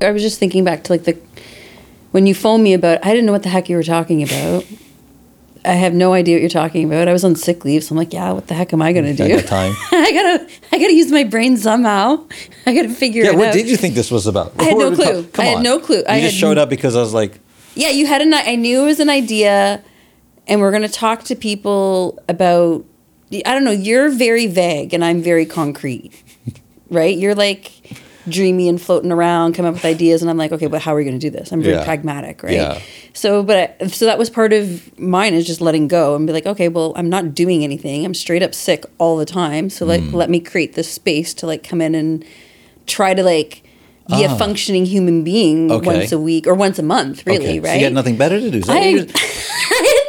I was just thinking back to like the when you phoned me about. I didn't know what the heck you were talking about. I have no idea what you're talking about. I was on sick leave, so I'm like, yeah, what the heck am I gonna do? I got time. I gotta, I gotta use my brain somehow. I gotta figure Yeah, it out. Yeah, what did you think this was about? I had no clue. Come I had on. no clue. You I just showed up because I was like, Yeah, you had an. I knew it was an idea, and we're gonna talk to people about. I don't know. You're very vague, and I'm very concrete, right? You're like dreamy and floating around, come up with ideas, and I'm like, okay, but how are we gonna do this? I'm very Yeah. pragmatic, right? Yeah. So, but I, so that was part of mine is just letting go and be like, okay, well, I'm not doing anything. I'm straight up sick all the time. So like, Mm. let me create this space to like come in and try to like be Ah. a functioning human being Okay. once a week or once a month, really, okay, right? So you got nothing better to do. That I, I had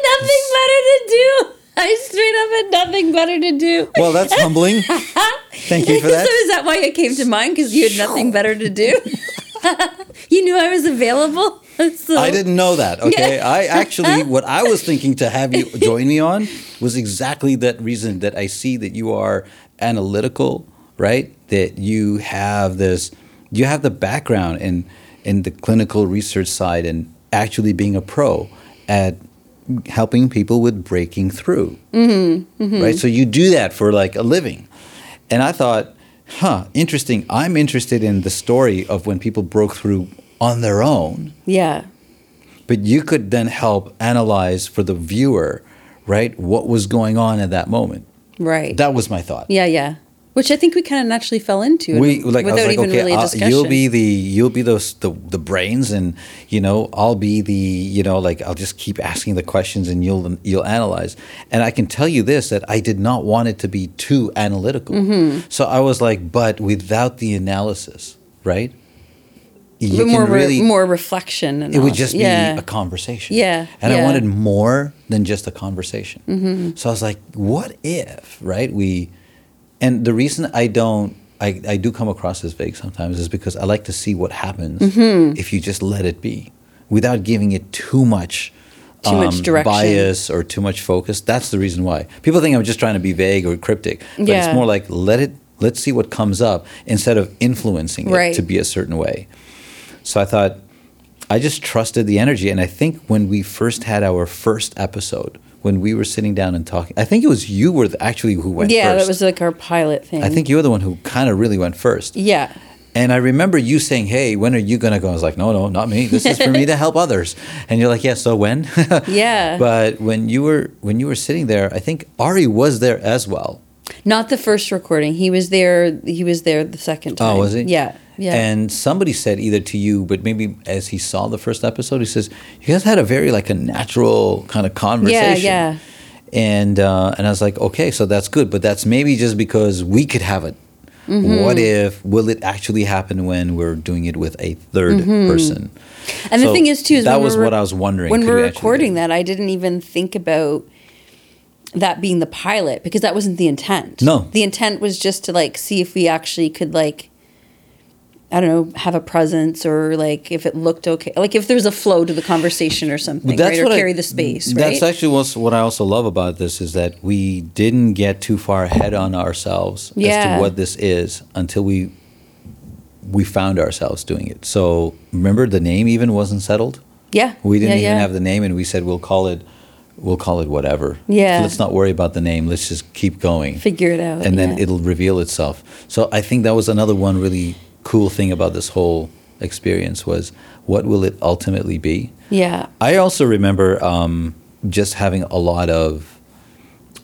nothing better to do. I straight up had nothing better to do. well, that's humbling. Thank you for so that. is that why it came to mind? Because you had nothing better to do? you knew I was available? So, I didn't know that. Okay. Yeah. I actually, what I was thinking to have you join me on was exactly that reason that I see that you are analytical, right? That you have this, you have the background in in the clinical research side and actually being a pro at helping people with breaking through, mm-hmm, right? So you do that for like a living, and I thought, huh, interesting. I'm interested in the story of when people broke through on their own Yeah. but you could then help analyze for the viewer, right, what was going on at that moment. Right. That was my thought. yeah, yeah. Which I think we kind of naturally fell into We like I without was like, even okay, really a I'll- discussion. you'll be the you'll be those the the brains, and you know I'll be the you know like I'll just keep asking the questions, and you'll you'll analyze. And I can tell you this that I did not want it to be too analytical. Mm-hmm. So I was like, but without the analysis, right? You more, can re- really more reflection. And it would just yeah. be a conversation. Yeah, And I wanted more than just a conversation. Mm-hmm. So I was like, what if, right? We, and the reason I don't, I, I do come across as vague sometimes is because I like to see what happens Mm-hmm. if you just let it be without giving it too much. um, Too much direction. bias or too much focus. That's the reason why people think I'm just trying to be vague or cryptic, but Yeah. it's more like let it. Let's see what comes up instead of influencing it to be a certain way. So I thought, I just trusted the energy. And I think when we first had our first episode, when we were sitting down and talking, I think it was you were the- actually who went yeah, first. that was like our pilot thing. I think you were the one who kind of really went first. Yeah. And I remember you saying, "Hey, when are you gonna go?" I was like, "No, no, not me. This is for me to help others." And you're like, "Yeah, so when?" Yeah. But when you were when you were sitting there, I think Ari was there as well. Not the first recording. He was there. He was there the second oh, time. Oh, was he? Yeah. Yeah. And somebody said either to you, but maybe as he saw the first episode, he says, "You guys had a very like a natural kind of conversation." yeah. yeah. And uh, and I was like, okay, so that's good, but that's maybe just because we could have it. Mm-hmm. What if will it actually happen when we're doing it with a 3rd person? Mm-hmm. And the thing is, too, is that was what I was wondering. When we're we recording that, I didn't even think about that being the pilot because that wasn't the intent. No. the intent was just to like see if we actually could like. I don't know, have a presence or like if it looked okay, like if there's a flow to the conversation or something, right? Or what I- carry the space, right? That's actually what's, what I also love about this is that we didn't get too far ahead on ourselves as to what this is until we we found ourselves doing it. So remember, the name even wasn't settled. yeah, We didn't yeah, even yeah. have the name, and we said we'll call it we'll call it whatever. Yeah. Let's not worry about the name. Let's just keep going. figure it out, and then yeah. it'll reveal itself. So I think that was another one really cool thing about this whole experience was what will it ultimately be? yeah, I also remember um, just having a lot of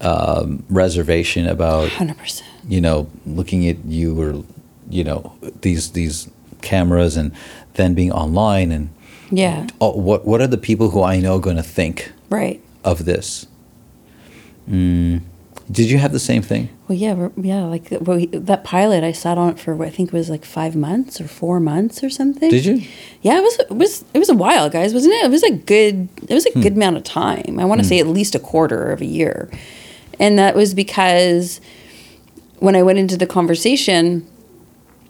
um, reservation about hundred percent. you know looking at you or you know these these cameras and then being online and Yeah, oh, what what are the people who I know going to think right. of this? Mm. Did you have the same thing? Well, yeah, yeah. Like well, we, that pilot, I sat on it for what I think it was like five months or four months or something. Did you? Yeah, it was. It was. It was a while, guys, wasn't it? It was a good. It was a Hmm. good amount of time. I want to say at least a quarter of a year, and that was because when I went into the conversation,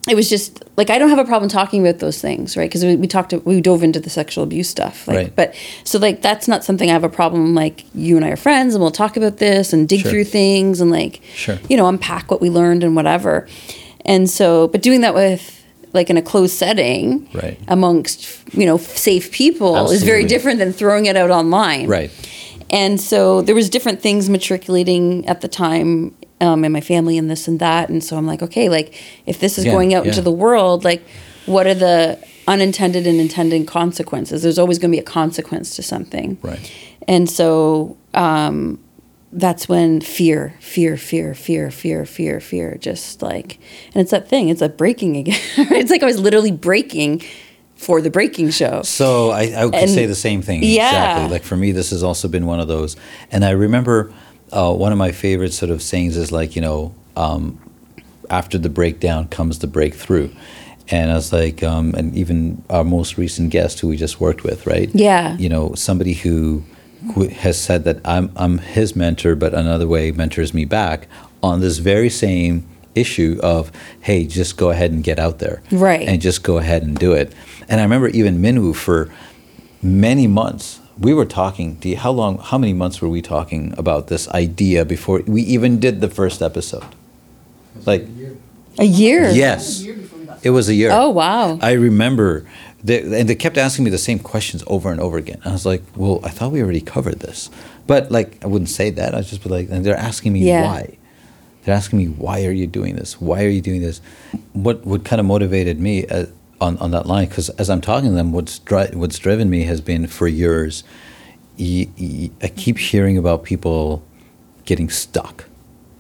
it was just like I don't have a problem talking about those things, right? Because we, we talked, we dove into the sexual abuse stuff, like, Right. but so like that's not something I have a problem. Like you and I are friends, and we'll talk about this and dig Sure. through things and like, Sure. you know, unpack what we learned and whatever. And so, but doing that with like in a closed setting Right. amongst you know safe people is very different than throwing it out online Right. and so there was different things matriculating at the time um, in my family and this and that and so i'm like okay like if this is Yeah, going out yeah. into the world like what are the unintended and intended consequences there's always going to be a consequence to something Right. and so um, that's when fear, fear, fear, fear, fear, fear, fear, just like, and it's that thing. It's like breaking again. it's like I was literally breaking for the breaking show. So I, I could And- say the same thing. Yeah. Exactly. Like for me, this has also been one of those. And I remember uh, one of my favorite sort of sayings is like, you know, um, after the breakdown comes the breakthrough. And I was like, um, and even our most recent guest who we just worked with, right? Yeah. You know, somebody who, who has said that I'm, I'm his mentor, but another way mentors me back on this very same issue of, hey, just go ahead and get out there. Right. And just go ahead and do it. And I remember even Minwoo for many months. We were talking. Do you, how long? How many months were we talking about this idea before we even did the first episode? Like A year. yes, it was a year. Oh wow. I remember, they, and they kept asking me the same questions over and over again. I was like, "Well, I thought we already covered this," but like I wouldn't say that. I was just be like, and they're asking me Yeah. why. They're asking me why are you doing this? Why are you doing this? What what kind of motivated me uh, on on that line? Because as I'm talking to them, what's dri- what's driven me has been for years. Y- y- I keep hearing about people getting stuck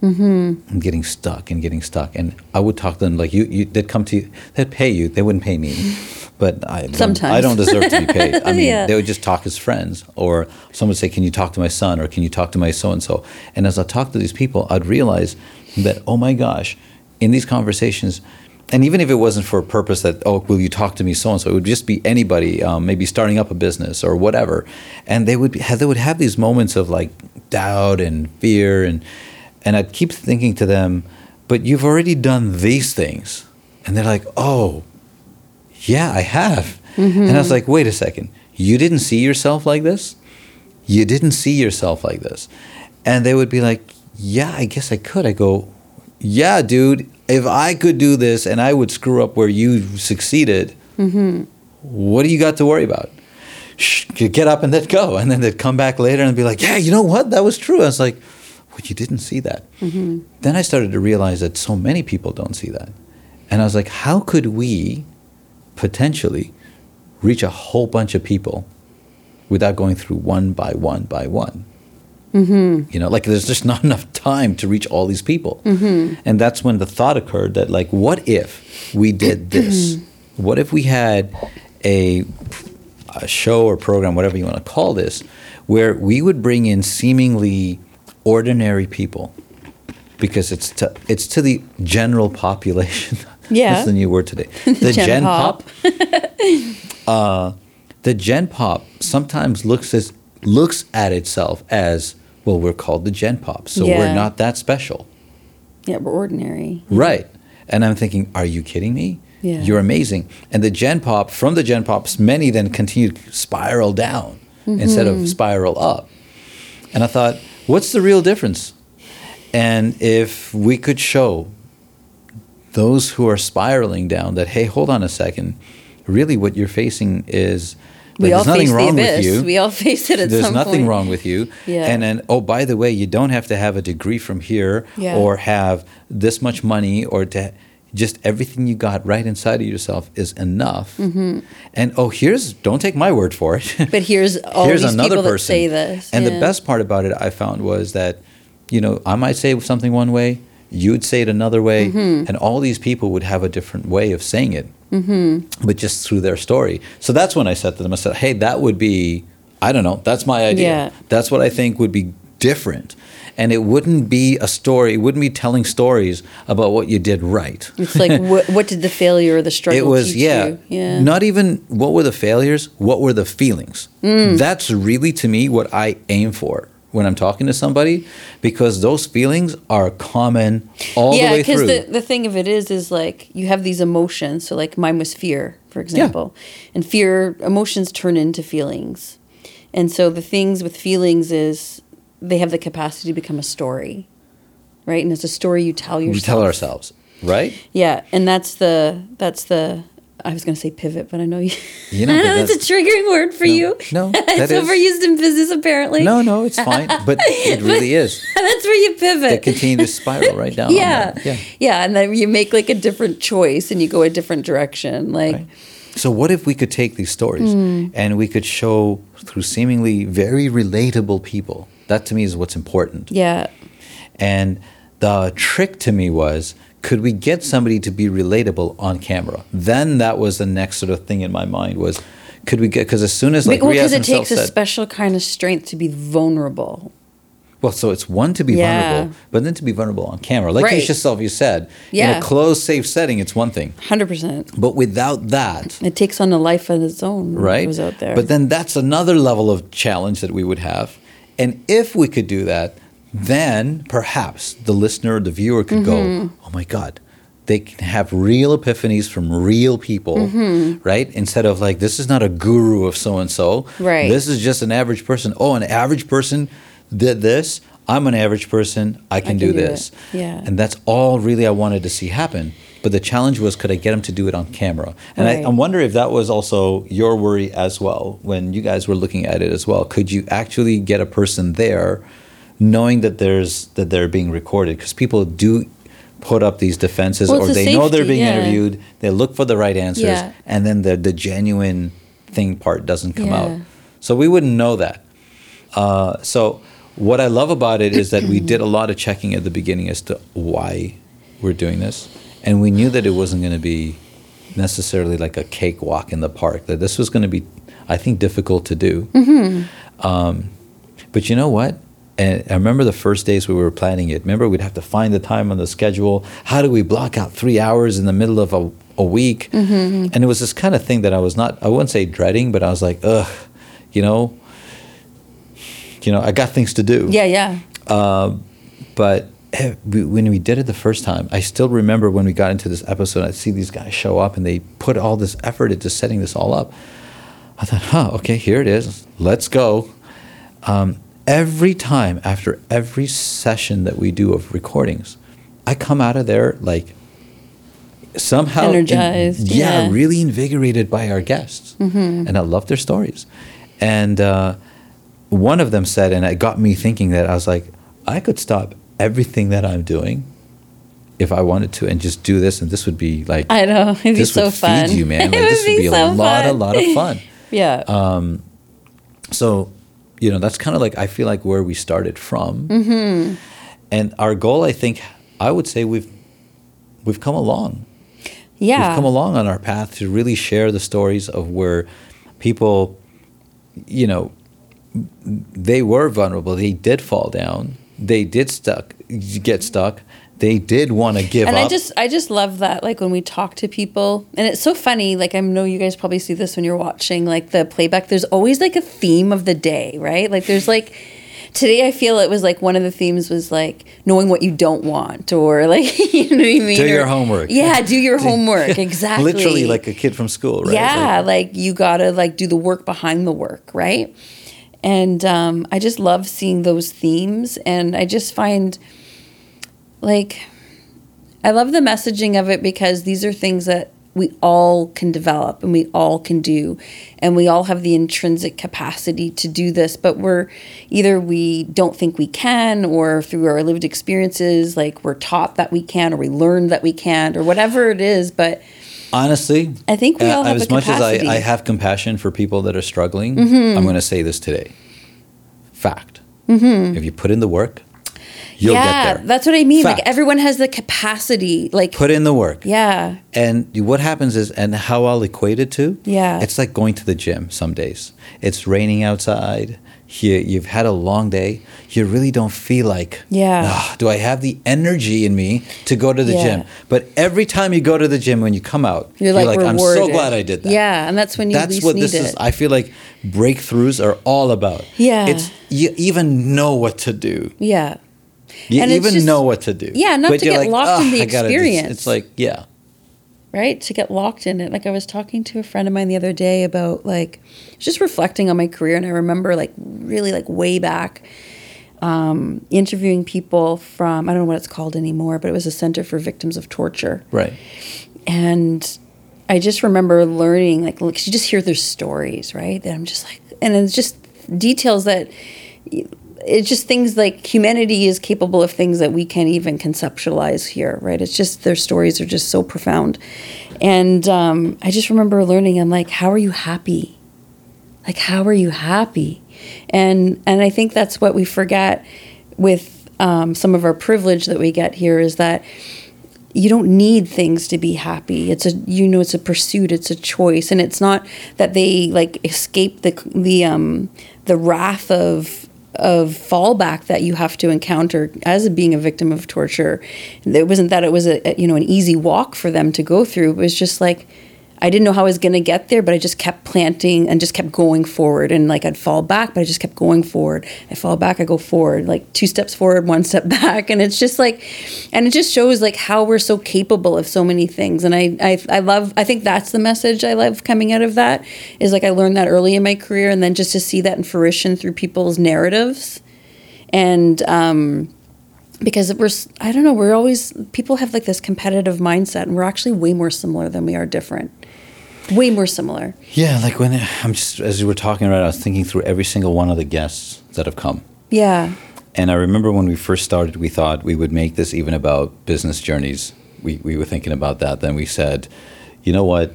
mm-hmm. and getting stuck and getting stuck. And I would talk to them like you, you they'd come to you, they'd pay you. They wouldn't pay me, but I don't, Sometimes. I don't deserve to be paid. I mean, Yeah. they would just talk as friends, or someone would say, "Can you talk to my son?" or "Can you talk to my so and so?" And as I talk to these people, I'd realize that oh my gosh, in these conversations. And even if it wasn't for a purpose that, oh, will you talk to me so and so, it would just be anybody, um, maybe starting up a business or whatever, and they would be, they would have these moments of like doubt and fear, and and I'd keep thinking to them, but you've already done these things, and they're like, oh, yeah, I have, and I was like, wait a second, you didn't see yourself like this, you didn't see yourself like this, and they would be like, yeah, I guess I could. I go, yeah, dude, if I could do this and I would screw up where you succeeded, mm-hmm. what do you got to worry about? Shh, get up and let go. And then they'd come back later and be like, yeah, you know what? That was true. I was like, well, you didn't see that. Mm-hmm. Then I started to realize that so many people don't see that. And I was like, how could we potentially reach a whole bunch of people without going through one by one by one? You know, like there's just not enough time to reach all these people. And that's when the thought occurred that, like, what if we did this? what if we had a, a show or program, whatever you want to call this, where we would bring in seemingly ordinary people? Because it's to, it's to the general population. Yeah. That's the new word today. The Gen gen, pop. pop uh, the Gen Pop sometimes looks as looks at itself as well. We're called the Gen Pop, so Yeah. we're not that special, Yeah, we're ordinary. right? And I'm thinking, are you kidding me? Yeah. You're amazing. And the Gen Pop from the Gen Pops, many then continue to spiral down instead Mm-hmm. of spiral up. And I thought, what's the real difference? And if we could show those who are spiraling down that, hey, hold on a second, really what you're facing is We all there's nothing face the wrong abyss. with you. We all face it at There's some nothing point. wrong with you. Yeah. And then, oh, by the way, you don't have to have a degree from here Yeah. or have this much money or to just everything you got right inside of yourself is enough. Mm-hmm. And oh, here's don't take my word for it. But here's all here's these another people person. that say this. And yeah. the best part about it I found was that, you know, I might say something one way, you'd say it another way, Mm-hmm. and all these people would have a different way of saying it, mm-hmm. but just through their story. So that's when I said to them, I said, hey, that would be, I don't know, that's my idea. Yeah. That's what I think would be different. And it wouldn't be a story, it wouldn't be telling stories about what you did right. It's like what, what did the failure or the struggle It was teach yeah, you? Yeah. Not even what were the failures, what were the feelings. Mm. That's really to me what I aim for when I'm talking to somebody because those feelings are common all the yeah, way because through. the, the thing of it is, is like you have these emotions. So, like mine was fear, for example. And fear, emotions turn into feelings. And so, the things with feelings is they have the capacity to become a story, right? And it's a story you tell yourself. we tell ourselves. right? Yeah, and that's the that's the I was going to say pivot, but I know you. You know, but that's, that's- a triggering word for No, you. no, it's that is- overused in business apparently. No, no, it's fine, but it really is. that's where you pivot. They continue to spiral right down. yeah. yeah. yeah, and then you make like a different choice and you go a different direction. Like, Right. So what if we could take these stories Hmm. and we could show through seemingly very relatable people? That to me is what's important. yeah, And the trick to me was could we get somebody to be relatable on camera? Then that was the next sort of thing in my mind was could we get because as soon as like well, because it takes a special kind of strength to be vulnerable. well, so it's one to be Yeah. vulnerable, but then to be vulnerable on camera, like Right. yourself you said, in a closed, safe setting, it's one thing, Hundred percent. but without that, It takes on a life of its own. when it right? goes out there. But then that's another level of challenge that we would have. And if we could do that, then perhaps the listener, the viewer could Mm-hmm. go, oh my God, they can have real epiphanies from real people, Mm-hmm. right? Instead of like, this is not a guru of so and so. Right. This is just an average person. Oh, an average person did this. I'm an average person. I can, can do, do it. this. Yeah. And that's all really I wanted to see happen. But the challenge was, could I get him to do it on camera? And I, Right. I wonder if that was also your worry as well when you guys were looking at it as well. Could you actually get a person there, knowing that there's that they're being recorded? Because people do put up these defenses, Well, or they know they're being yeah. interviewed. They look for the right answers, Yeah. and then the the genuine thing part doesn't come Yeah. out. So we wouldn't know that. Uh, so what I love about it is that we did a lot of checking at the beginning as to why we're doing this, and we knew that it wasn't going to be necessarily like a cakewalk in the park. That this was going to be, I think, difficult to do. Um, but you know what? And I remember the first days we were planning it. Remember, we'd have to find the time on the schedule. How do we block out three hours in the middle of a, a week? And it was this kind of thing that I was not, I wouldn't say dreading, but I was like, ugh, you know, you know, I got things to do. yeah, yeah. But eh, when we did it the first time, I still remember when we got into this episode, I'd see these guys show up and they put all this effort into setting this all up. I thought, huh, okay, here it is. Let's go. Um, every time after every session that we do of recordings, I come out of there like somehow in- Energized, yeah, yeah. really invigorated by our guests, Mm-hmm. and I love their stories. And uh, one of them said, and it got me thinking that I was like, I could stop everything that I'm doing if I wanted to and just do this, and this would be like I know. It'd be so would fun. feed you, man. It Like, this would be be a so lot, a lot of fun. Yeah. Um, So, you know, that's kind of like I feel like where we started from, Mm-hmm. and our goal. I think I would say we've we've come along. yeah. We've come along on our path to really share the stories of where people, you know, they were vulnerable. They did fall down. They did stuck get stuck. They did want to give and up. I just I just love that like when we talk to people and it's so funny like I know you guys probably see this when you're watching like the playback there's always like a theme of the day right like there's like today I feel it was like one of the themes was like knowing what you don't want or like you know what I mean Do Or- your homework. yeah do your homework exactly Literally like a kid from school, right? yeah, Like, like, you gotta like do the work behind the work, right? And um, I just love seeing those themes, and I just find like I love the messaging of it because these are things that we all can develop and we all can do and we all have the intrinsic capacity to do this but we're either we don't think we can or through our lived experiences like we're taught that we can or we learned that we can or whatever it is but honestly, I think we all have as much capacity. Mm-hmm. as I, I have compassion for people that are struggling, I'm going to say this today. Fact. If you put in the work, you'll yeah, get there. that's what I mean. Like everyone has the capacity. Like Put in the work. yeah, And what happens is, and how I'll equate it to, Yeah. it's like going to the gym some days. It's raining outside. You, you've had a long day. You really don't feel like, Yeah. "Ah, do I have the energy in me to go to the Yeah. gym? But every time you go to the gym, when you come out, you're like, I'm so glad I did that. Yeah, and that's when you That's what this it. is. I feel like breakthroughs are all about. Yeah. It's you even know what to do. yeah, You And even just- know what to do. Yeah, not to you're get locked in "Ah, the I gotta do this." experience. It's like, yeah. right. To get locked in it. Like I was talking to a friend of mine the other day about like just reflecting on my career, and I remember like really like way back. um, interviewing people from I don't know what it's called anymore, but it was a center for victims of torture Right. and I just remember learning, like, like you just hear their stories, right? That I'm just like, and it's just details that it's just things like humanity is capable of things that we can't even conceptualize here, right? It's just their stories are just so profound, and um, I just remember learning. I'm like, how are you happy? Like, how are you happy? And and I think that's what we forget with um, some of our privilege that we get here is that you don't need things to be happy it's a you know it's a pursuit it's a choice and it's not that they like escape the the um the wrath of of fallback that you have to encounter as being a victim of torture. It wasn't that it was a you know an easy walk for them to go through. It was just like I didn't know how I was going to get there, but I just kept planting and just kept going forward. And like I'd fall back, but I just kept going forward. I fall back, I go forward, like two steps forward, one step back. And it's just like, and it just shows like how we're so capable of so many things. And I, I, I love, I think that's the message I love coming out of that is like I learned that early in my career. And then just to see that in fruition through people's narratives. And, um, because we're i don't know we're always people have like this competitive mindset and we're actually way more similar than we are different way more similar Yeah, like when I'm just as you were talking about, it, I was thinking through every single one of the guests that have come. yeah And I remember when we first started, we thought we would make this even about business journeys. We, we were thinking about that. Then we said, you know what?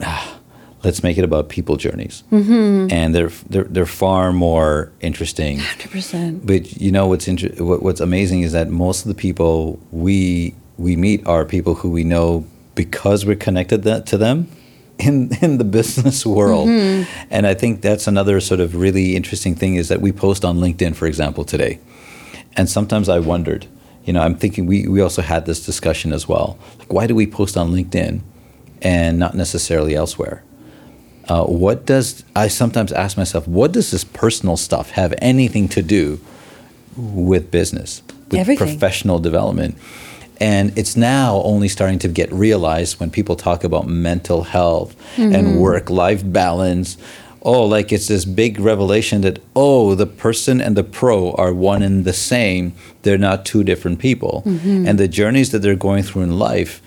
Ah, let's make it about people journeys. Mm-hmm. And they're, they're, they're far more interesting. 100% But you know what's inter- what, what's amazing is that most of the people we we meet are people who we know because we're connected that, to them in in the business world. And I think that's another sort of really interesting thing is that we post on LinkedIn, for example, today. And sometimes I wondered, you know, I'm thinking we, we also had this discussion as well. Like, why do we post on LinkedIn and not necessarily elsewhere? Uh, what does I sometimes ask myself, what does this personal stuff have anything to do with business, with Everything. professional development? And it's now only starting to get realized when people talk about mental health and mm-hmm. work life balance. Oh, like it's this big revelation that, oh, the person and the pro are one and the same. They're not two different people. Mm-hmm. And the journeys that they're going through in life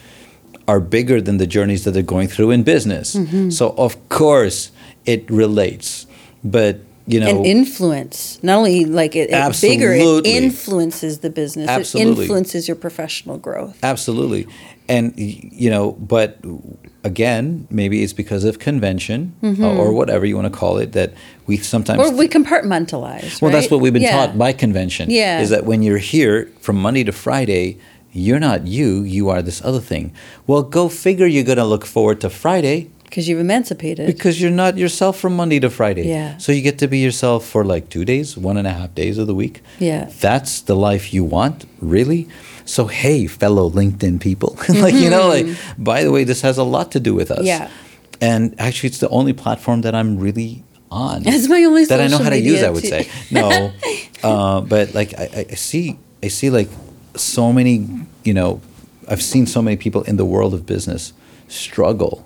are bigger than the journeys that they're going through in business. Mm-hmm. So, of course, it relates. But, you know, and influence not only like it, it bigger it influences the business Absolutely. it influences your professional growth Absolutely. And, you know, but again, maybe it's because of convention uh, or whatever you want to call it that we sometimes. or we compartmentalize well, that's what we've been Yeah. taught by convention. Yeah. Is that when you're here from Monday to Friday, you're not you, you are this other thing. Well, go figure you're going to look forward to Friday because you've emancipated because you're not yourself from Monday to Friday. Yeah. So you get to be yourself for like two days, one and a half days of the week. Yeah. That's the life you want, really? So hey, fellow LinkedIn people. like, you know, like by the way, this has a lot to do with us. Mm-hmm. Yeah. And actually it's the only platform that I'm really on. It's my only that I know how to use, media, I would say. No. uh, but like I- I see I see like so many, you know, I've seen so many people in the world of business struggle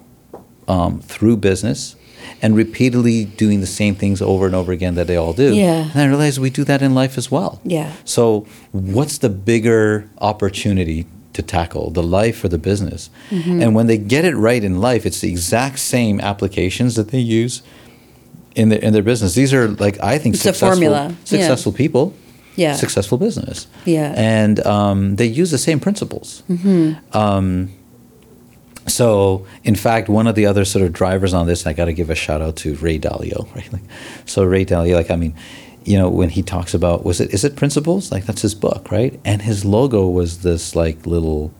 um, through business and repeatedly doing the same things over and over again that they all do. Yeah. And I realize we do that in life as well. Yeah. So, what's the bigger opportunity to tackle, the life or the business? Mm-hmm. And when they get it right in life, it's the exact same applications that they use in their in their business. These are like I think It's a successful, formula. Yeah. successful people. Yeah. Successful business. Yeah. And um, they use the same principles. Mm-hmm. Um, so, in fact, one of the other sort of drivers on this, I got to give a shout out to Ray Dalio, right? Like, so Ray Dalio, like, I mean, you know, when he talks about was it is it principles? Like that's his book, right? And his logo was this like little,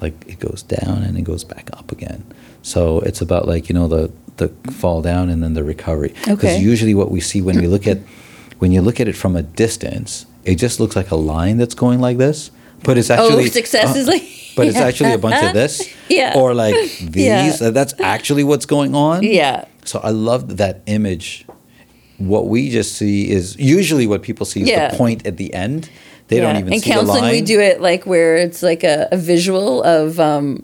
like it goes down and it goes back up again. So it's about like you know the the fall down and then the recovery. Because Okay. usually what we see when we look at when you look at it from a distance, it just looks like a line that's going like this, but it's actually Oh, success is like- but it's actually a bunch of this, Yeah. or like these. Yeah. Uh, That's actually what's going on. Yeah. So I love that image. What we just see is usually what people see is Yeah. the point at the end. They don't even in see the counseling we do it like where it's like a, a visual of um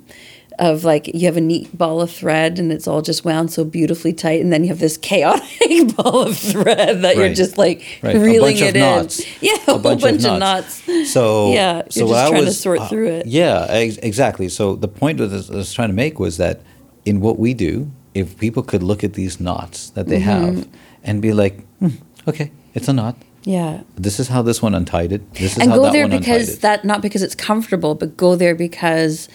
of like you have a neat ball of thread and it's all just wound so beautifully tight, and then you have this chaotic ball of thread that you're just like Right. A reeling bunch of it knots. in. Yeah, A whole bunch bunch, of of knots. knots. So Yeah, you're so just I trying to was, sort uh, through it. Yeah, ex- exactly. So the point was, I was trying to make was that in what we do, if people could look at these knots that they Mm-hmm. have and be like, hmm, okay, it's a knot. Yeah. This is how this one untied it. This is and how go that there one untied because that not because it's comfortable, but go there because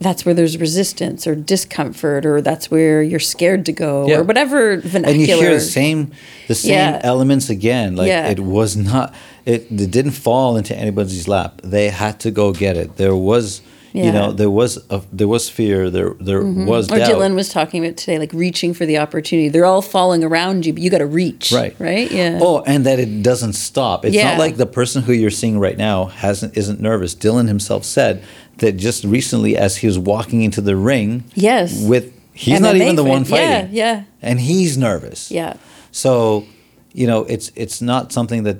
that's where there's resistance or discomfort, or that's where you're scared to go, Yeah. or whatever vernacular. and you hear the same the same Yeah. elements again like Yeah. it was not it, it didn't fall into anybody's lap they had to go get it there was you know there was a, there was fear there there mm-hmm. was or doubt Dylan was talking about today, like reaching for the opportunity. They're all falling around you, but you got to reach. right Right. Yeah. oh and that it doesn't stop it's Yeah. not like the person who you're seeing right now hasn't isn't nervous dylan himself said that just recently as he was walking into the ring Yes. with he's not even the one fight. Yeah, fighting yeah. and he's nervous Yeah. So, you know, it's it's not something that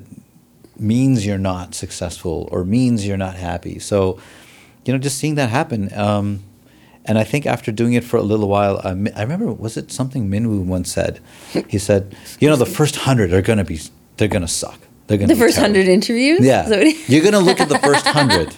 means you're not successful or means you're not happy. So, you know, just seeing that happen. Um, and I think after doing it for a little while, I, I remember was it something Minwoo once said? He said, "You know, the first hundred are gonna be they're gonna suck. They're gonna The first terrible." hundred interviews. Yeah, Is that what he- you're gonna look at the first hundred.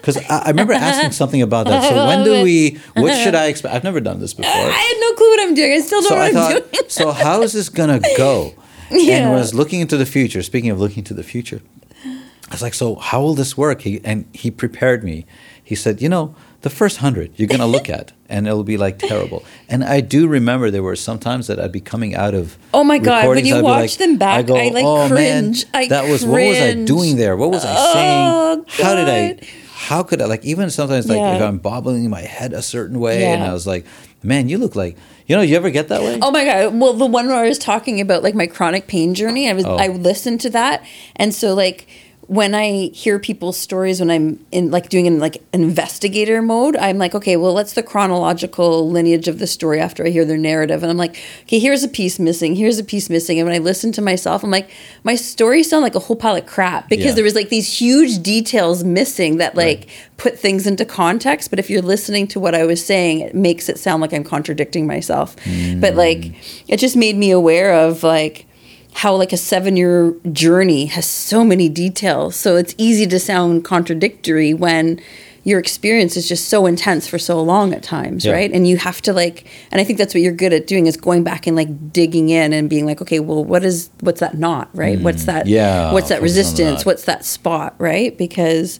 Because I, I remember asking something about that. So when do we? What should I expect? I've never done this before I had no clue what I'm doing. I still don't so know I what thought, doing. so how is this gonna go? Yeah. And was looking into the future. Speaking of looking to the future, I was like, so how will this work? He, and he prepared me. He said, you know, the first hundred you're gonna look at, and it'll be like terrible. And I do remember there were some times that I'd be coming out of. Oh my God, when you I'd watch them back, I, like, "Oh, man, cringe. I that was what was I doing there? What was I Oh, saying? How did I? How could I? Like even sometimes, like Yeah. if I'm bobbling my head a certain way, and I was like, man, you look like. You know, you ever get that way? Oh my god! Well, the one where I was talking about like my chronic pain journey, I was Oh. I listened to that, and so like when I hear people's stories when I'm in like doing in like investigator mode, I'm like, okay, well, what's the chronological lineage of the story after I hear their narrative, and I'm like, okay, here's a piece missing, here's a piece missing, and when I listen to myself, I'm like, my stories sound like a whole pile of crap because Yeah. there was like these huge details missing that like Right. put things into context. But if you're listening to what I was saying, it makes it sound like I'm contradicting myself. But like, mm. it just made me aware of like how like a seven year journey has so many details. So it's easy to sound contradictory when your experience is just so intense for so long at times, Yeah. right? And you have to like, and I think that's what you're good at doing is going back and like digging in and being like, okay, well, what is what's that knot, right? What's that? Yeah, What's that focus on the resistance? knot. What's that spot, right? Because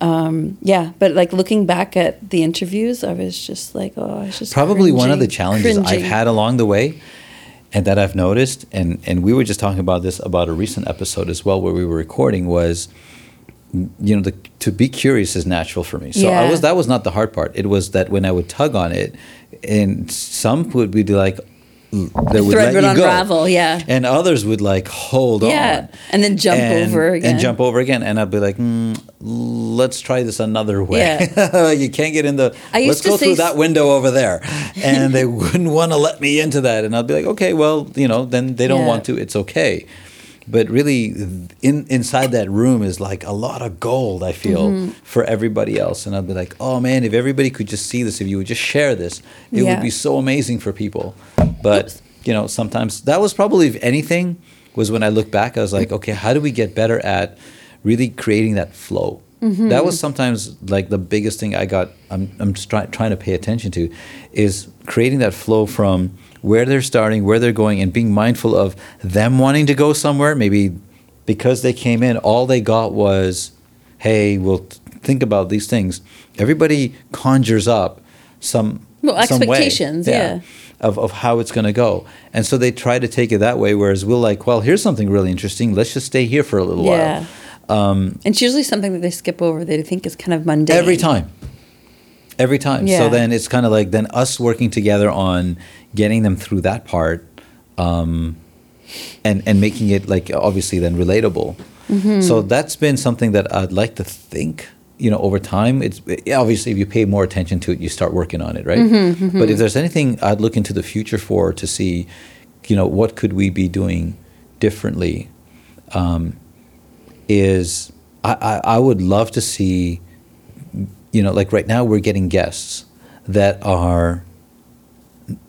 um yeah but like looking back at the interviews i was just like oh i was just probably one of the cringing, challenges I've had along the way and that I've noticed and and we were just talking about this about a recent episode as well where we were recording was you know the, to be curious is natural for me. So I was that was not the hard part. It was that when I would tug on it and some would be like they would thread would unravel, yeah. and others would like hold Yeah, on. and then jump and, over again. and jump over again. And I'd be like mm, let's try this another way. You can't get in the I used let's go through that window over there. And they wouldn't want to let me into that. And i'd be like okay well you know then they don't Yeah. want to. It's okay but really in inside that room is like a lot of gold i feel Mm-hmm. for everybody else and i'd be like oh man if everybody could just see this if you would just share this it Yeah. would be so amazing for people but you know sometimes that was probably if anything was when i look back i was like okay how do we get better at really creating that flow Mm-hmm. that was sometimes like the biggest thing I got. I'm I'm try, trying to pay attention to, is creating that flow from where they're starting, where they're going, and being mindful of them wanting to go somewhere. Maybe because they came in, all they got was, "Hey, we'll think about these things." Everybody conjures up some Well, some way, expectations, yeah. of, of how it's going to go. And so they try to take it that way, whereas we're like, well, here's something really interesting. Let's just stay here for a little yeah while. Um, it's usually something that they skip over they think is kind of mundane Every time. Every time. Yeah. So then it's kind of like then us working together on getting them through that part um, and, and making it like obviously then relatable. Mm-hmm. So that's been something that I'd like to think, you know, over time. It's yeah, obviously if you pay more attention to it, you start working on it, right? Mm-hmm, But if there's anything I'd look into the future for to see, you know, what could we be doing differently um, is I, I, I would love to see, you know, like right now we're getting guests. that are,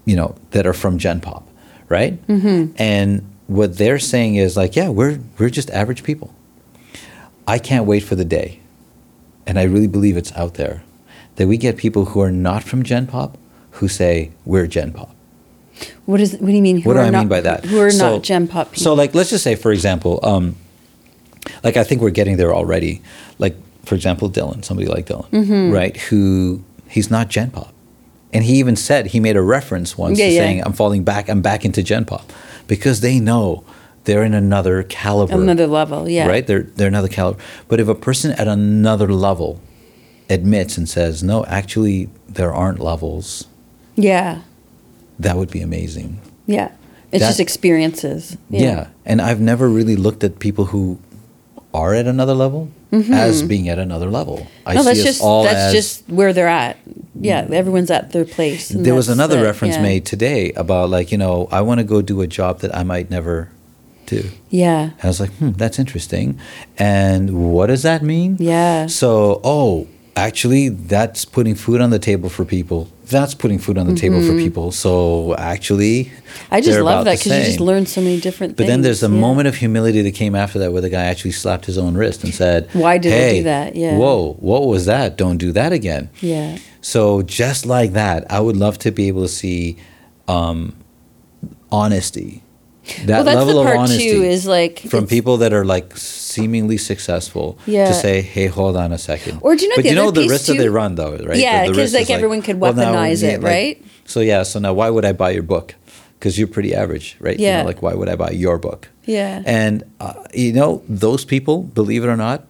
you know, that are from Gen Pop, right? Mm-hmm. And what they're saying is like, yeah, we're we're just average people. I can't wait for the day, and I really believe it's out there, that we get people who are not from Gen Pop who say we're Gen Pop. What is? What do you mean? What do I not, mean by that? Who are So- not Gen Pop people? So, like, let's just say, for example, um, like I think we're getting there already. Like, for example, Dylan, somebody like Dylan, Mm-hmm. right? Who he's not Gen Pop, and he even said he made a reference once Yeah, to yeah. saying, "I'm falling back. I'm back into Gen Pop," because they know they're in another caliber, Another level, yeah. right? They're they're another caliber. But if a person at another level admits and says, "No, actually, there aren't levels," yeah, that would be amazing. yeah. It's That- just experiences. Yeah. And I've never really looked at people who are at another level as being at another level. I Mm-hmm. no, that's just all that's just where they're at. Yeah, everyone's at their place. there was another reference yeah. made today about like, you know, I want to go do a job that I might never do. Yeah, And I was like, hmm, that's interesting. And what does that mean? Yeah. So, oh, actually, that's putting food on the table for people. That's putting food on the table for people. So, actually, Mm-hmm. I just love that because you just learn so many different things. But things. then there's a yeah. moment of humility that came after that where the guy actually slapped his own wrist and said, Why did I do that? Yeah. Whoa, what was that? Don't do that again. Yeah, So just like that, I would love to be able to see um, honesty. That well, level of honesty too. Is like from people that are like seemingly successful Yeah. to say, "Hey, hold on a second. Or do you know But the you know the risk that they run though, right? Yeah, The- the 'cause, risk like, is everyone could well, now, weaponize yeah, it, like- right? So yeah, so now why would I buy your book? Because you're pretty average, right? You know, Yeah. like why would I buy your book? Yeah. And uh, you know those people, believe it or not,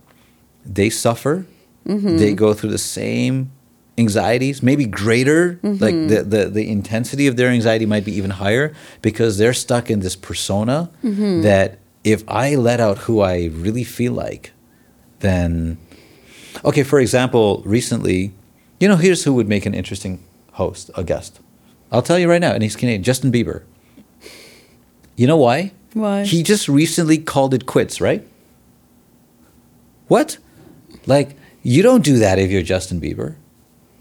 they suffer. Mm-hmm. They go through the same anxieties, maybe greater. Mm-hmm. Like the, the the intensity of their anxiety might be even higher because they're stuck in this persona Mm-hmm. that if I let out who I really feel like, then okay. For example, recently, you know, here's who would make an interesting host, a guest. I'll tell you right now, and he's Canadian. Justin Bieber. You know why? Why? He just recently called it quits, right? What? Like, you don't do that if you're Justin Bieber.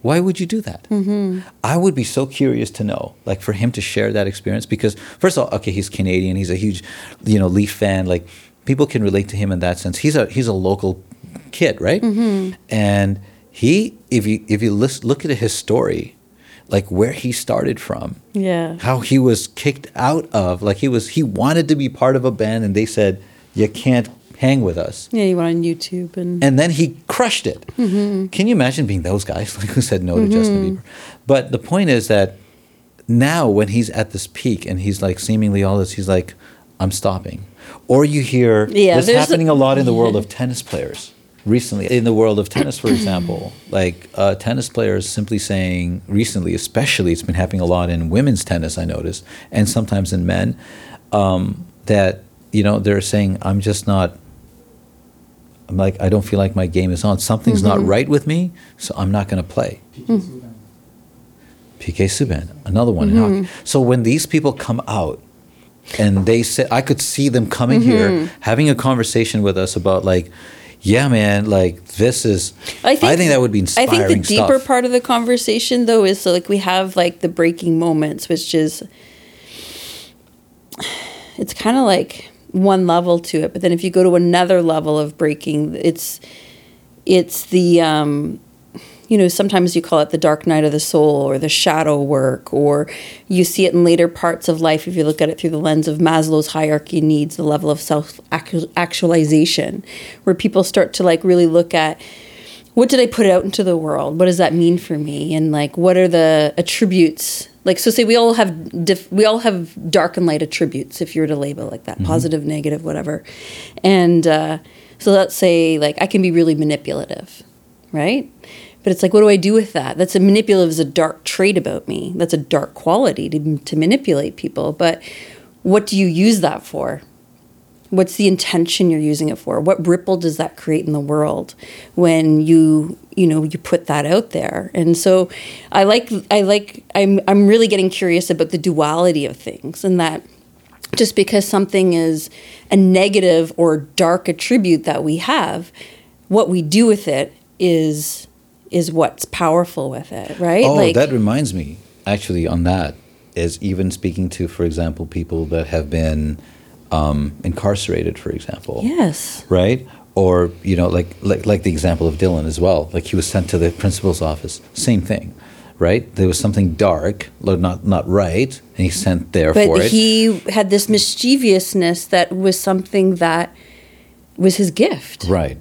Why would you do that? Mm-hmm. I would be so curious to know, like, for him to share that experience because, first of all, okay, he's Canadian. He's a huge, you know, Leaf fan. Like, people can relate to him in that sense. He's a he's a local kid, right? Mm-hmm. And he, if you if you list, look at his story, like where he started from, yeah, how he was kicked out of like he was he wanted to be part of a band and they said you can't hang with us. Yeah. You went on YouTube and, and then he crushed it. Mm-hmm. can you imagine being those guys like who said no to justin bieber? But the point is that now when he's at this peak and he's like seemingly all this he's like i'm stopping. Or you hear Yeah, this a- happening a lot in the world of tennis players recently. In the world of tennis for example like uh, tennis players simply saying recently especially it's been happening a lot in women's tennis i noticed and sometimes in men um, that you know they're saying i'm just not i'm like i don't feel like my game is on. Something's not mm-hmm. right with me so i'm not going to play pk subban. Another one in hockey. Mm-hmm. So when these people come out and they said, i could see them coming mm-hmm. here having a conversation with us about like yeah man like this is i think, that would be inspiring I think the deeper stuff. part of the conversation, though, is so like we have like the breaking moments, which is it's kind of like one level to it, but then if you go to another level of breaking, it's it's the um, you know sometimes you call it the dark night of the soul or the shadow work or you see it in later parts of life if you look at it through the lens of maslow's hierarchy needs the level of self actualization where people start to like really look at what did i put out into the world? What does that mean for me? And like what are the attributes like so say we all have diff- we all have dark and light attributes if you were to label like that positive negative whatever. And uh, so let's say like i can be really manipulative right? But it's like what do i do with that? That's a manipulative is a dark trait about me. That's a dark quality to, to manipulate people. But what do you use that for what's the intention you're using it for what ripple does that create in the world when you you know you put that out there and so i like i like i'm i'm really getting curious about the duality of things and that just because something is a negative or dark attribute that we have what we do with it is is what's powerful with it, right? Oh, that reminds me. Actually, on that is even speaking to, for example, people that have been um, incarcerated, for example. yes. Right. Or you know, like, like like the example of Dylan as well. Like he was sent to the principal's office. Same thing, right? There was something dark, not not right, and he's sent there But for it. But he had this mischievousness that was something that was his gift. Right.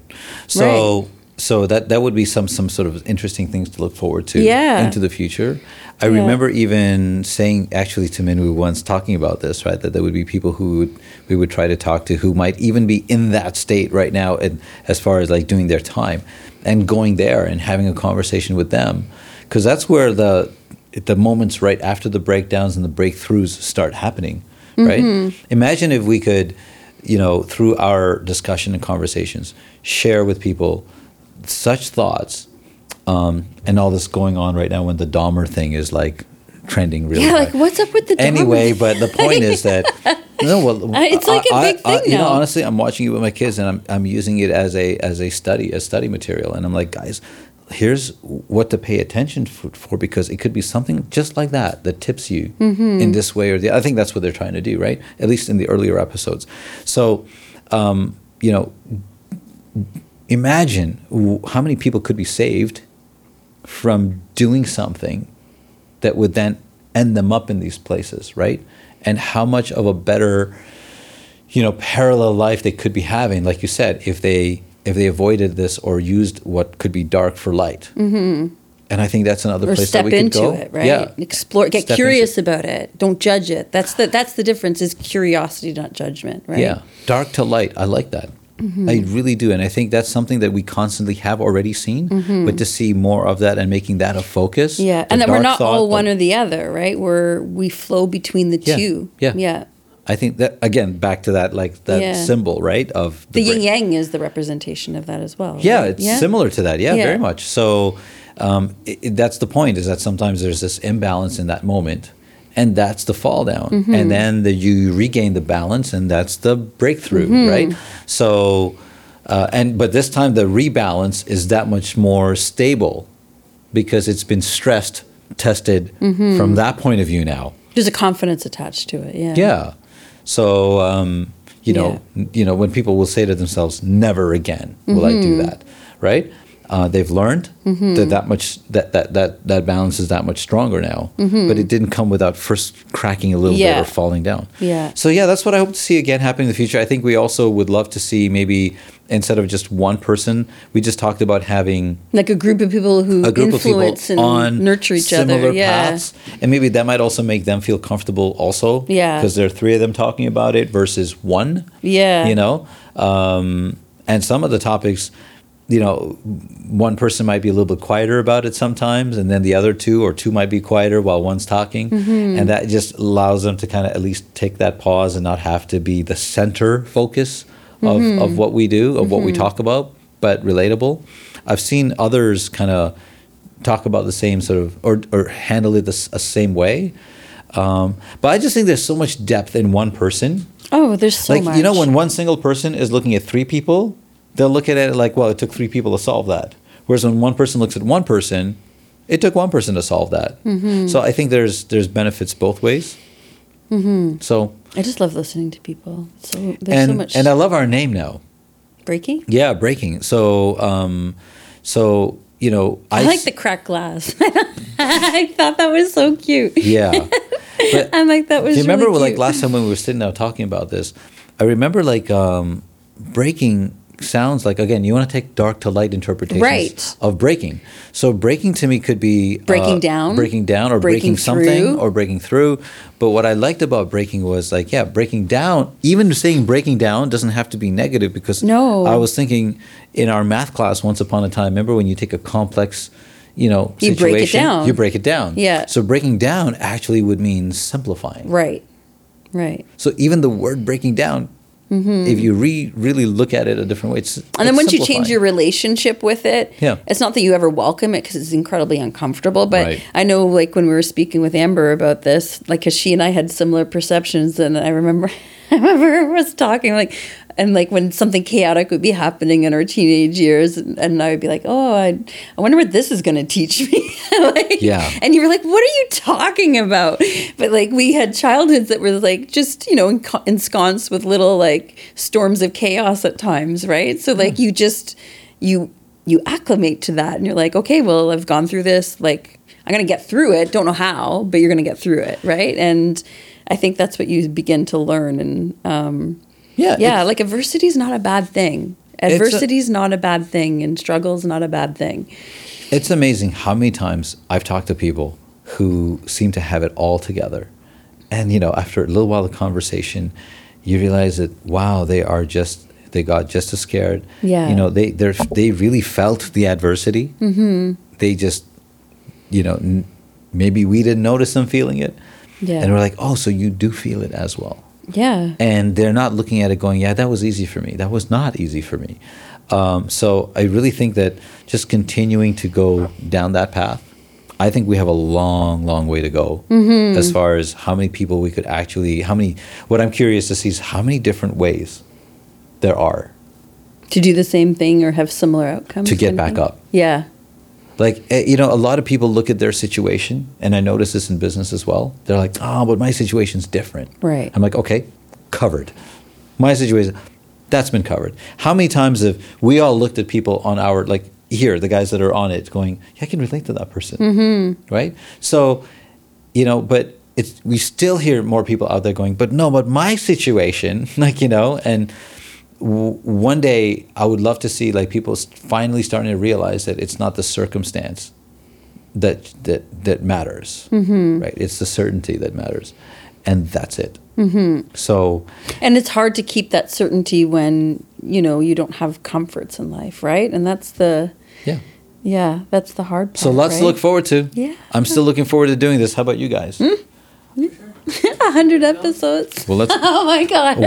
So so that that would be some some sort of interesting things to look forward to Yeah. into the future. I Yeah. remember even saying actually to Minwoo once talking about this, right? That there would be people who would, we would try to talk to who might even be in that state right now and as far as like doing their time and going there and having a conversation with them. Because that's where the the moments right after the breakdowns and the breakthroughs start happening, right? Mm-hmm. Imagine if we could, you know, through our discussion and conversations, share with people such thoughts um, and all this going on right now when the Dahmer thing is like trending really Yeah, high. like what's up with the Dahmer anyway but the point is that no well It's like a big thing you know now. honestly i'm watching it with my kids and i'm, I'm using it as a as a study as study material and i'm like guys here's what to pay attention for, for because it could be something just like that that tips you Mm-hmm. in this way or the i think that's what they're trying to do right at least in the earlier episodes so um, you know imagine w- how many people could be saved from doing something that would then end them up in these places, right? And how much of a better, you know, parallel life they could be having, like you said, if they if they avoided this or used what could be dark for light. Mm-hmm. And I think that's another or place step that we could into go. it, right? Yeah, Explore, get Step curious about it. Don't judge it. That's the that's the difference is curiosity, not judgment, right? Yeah, dark to light. I like that. Mm-hmm. I really do, and I think that's something that we constantly have already seen. But to see more of that and making that a focus, Mm-hmm. Yeah, and that we're not all of- one or the other, right? We're we flow between the Yeah, two. yeah. yeah. I think that again, back to that like that Yeah. symbol, right? Of The yin yang is the representation of that as well. Yeah, right? it's similar to that. Yeah, Yeah. very much. So um, it, it- that's the point. Is that sometimes there's this imbalance in that moment, and that's the fall down, Mm-hmm. and then the, you regain the balance, and that's the breakthrough, Mm-hmm. right? So, uh, and but this time the rebalance is that much more stable because it's been stressed, tested Mm-hmm. from that point of view now. There's a confidence attached to it. Yeah. Yeah. So um, you know, you know, when people will say to themselves, "Never again will I do that," right? Uh, they've learned that that much that, that that that balance is that much stronger now. But it didn't come without first cracking a little Yeah. bit or falling down. Yeah. So yeah, that's what I hope to see again happen in the future. I think we also would love to see maybe instead of just one person, we just talked about having Like a group of people who group of people influence and on nurture each other. Yeah. paths, and maybe that might also make them feel comfortable also. Yeah. because there are three of them talking about it versus one. Yeah. you know, um, and some of the topics. You know, one person might be a little bit quieter about it sometimes, and then the other two or two might be quieter while one's talking, Mm-hmm. and that just allows them to kind of at least take that pause and not have to be the center focus of, Mm-hmm. of what we do, of what we talk about, but relatable. I've seen others kind of talk about the same sort of or, or handle it the same way. Um, but I just think there's so much depth in one person. Oh, there's so like much. you know, when one single person is looking at three people, they'll look at it like, well, it took three people to solve that. Whereas when one person looks at one person, it took one person to solve that. Mm-hmm. So I think there's there's benefits both ways. Mm-hmm. So I just love listening to people. So there's and so much and I love our name now. breaking. Yeah, breaking. So um, so you know, I, like s- the cracked glass. I thought that was so cute. yeah. But I'm like that was. Do you remember really like last time when we were sitting down talking about this? I remember like um, breaking sounds like again you want to take dark to light interpretations Right. of breaking. So breaking to me could be uh, Breaking down, breaking down, or breaking breaking, something, through. or breaking through. But what I liked about breaking was like yeah, breaking down. Even saying breaking down doesn't have to be negative because No. I was thinking in our math class once upon a time. Remember when you take a complex you know, You break it situation, down. You break it down. Yeah. So breaking down actually would mean simplifying. Right. Right. So even the word breaking down, if you re- really look at it a different way, it's Mm-hmm. And then it's once you change your relationship with it, Yeah. it's not that you ever welcome it because it's incredibly uncomfortable. But Right. I know, like when we were speaking with Amber about this, like because she and I had similar perceptions, and I remember, I remember was talking like and like when something chaotic would be happening in our teenage years and, and i would be like oh I, I wonder what this is going to teach me. Like, Yeah. and you were like what are you talking about? But like we had childhoods that were like just you know enc- ensconced with little like storms of chaos at times right? So like you just you you acclimate to that and you're like okay well i've gone through this like i'm going to get through it. Don't know how but you're going to get through it right? And i think that's what you begin to learn and um, Yeah, yeah like adversity is not a bad thing adversity is not a bad thing and struggle is not a bad thing It's amazing how many times I've talked to people who seem to have it all together. And, you know, after a little while of conversation, you realize that, wow, they are just, they got just as scared. Yeah. You know, they, they're, they really felt the adversity. Mm-hmm. They just, you know, n- maybe we didn't notice them feeling it. Yeah. And we're like, oh, so you do feel it as well yeah and they're not looking at it going, yeah, that was easy for me. That was not easy for me. Um, so I really think that just continuing to go down that path, I think we have a long, long way to go as far as how many people we could actually, how many, what I'm curious to see is how many different ways there are to do the same thing or have similar outcomes to get back thing? up. yeah Like, eh, you know, a lot of people look at their situation, and I notice this in business as well. They're like, oh, but my situation's different. Right. I'm like, okay, covered. My situation, that's been covered. How many times have we all looked at people on our, like, here, the guys that are on it, going, yeah, I can relate to that person. Mm-hmm. Right? So, you know, but it's, we still hear more people out there going, but no, but my situation, like, you know, and one day I would love to see like people finally starting to realize that it's not the circumstance that that that matters, right? It's the certainty that matters, and that's it. Mm-hmm. So and it's hard to keep that certainty when you know you don't have comforts in life right and that's the yeah. yeah that's the hard part So lots to look forward to. Yeah. I'm still looking forward to doing this. How about you guys? a hundred episodes Well, let's oh my god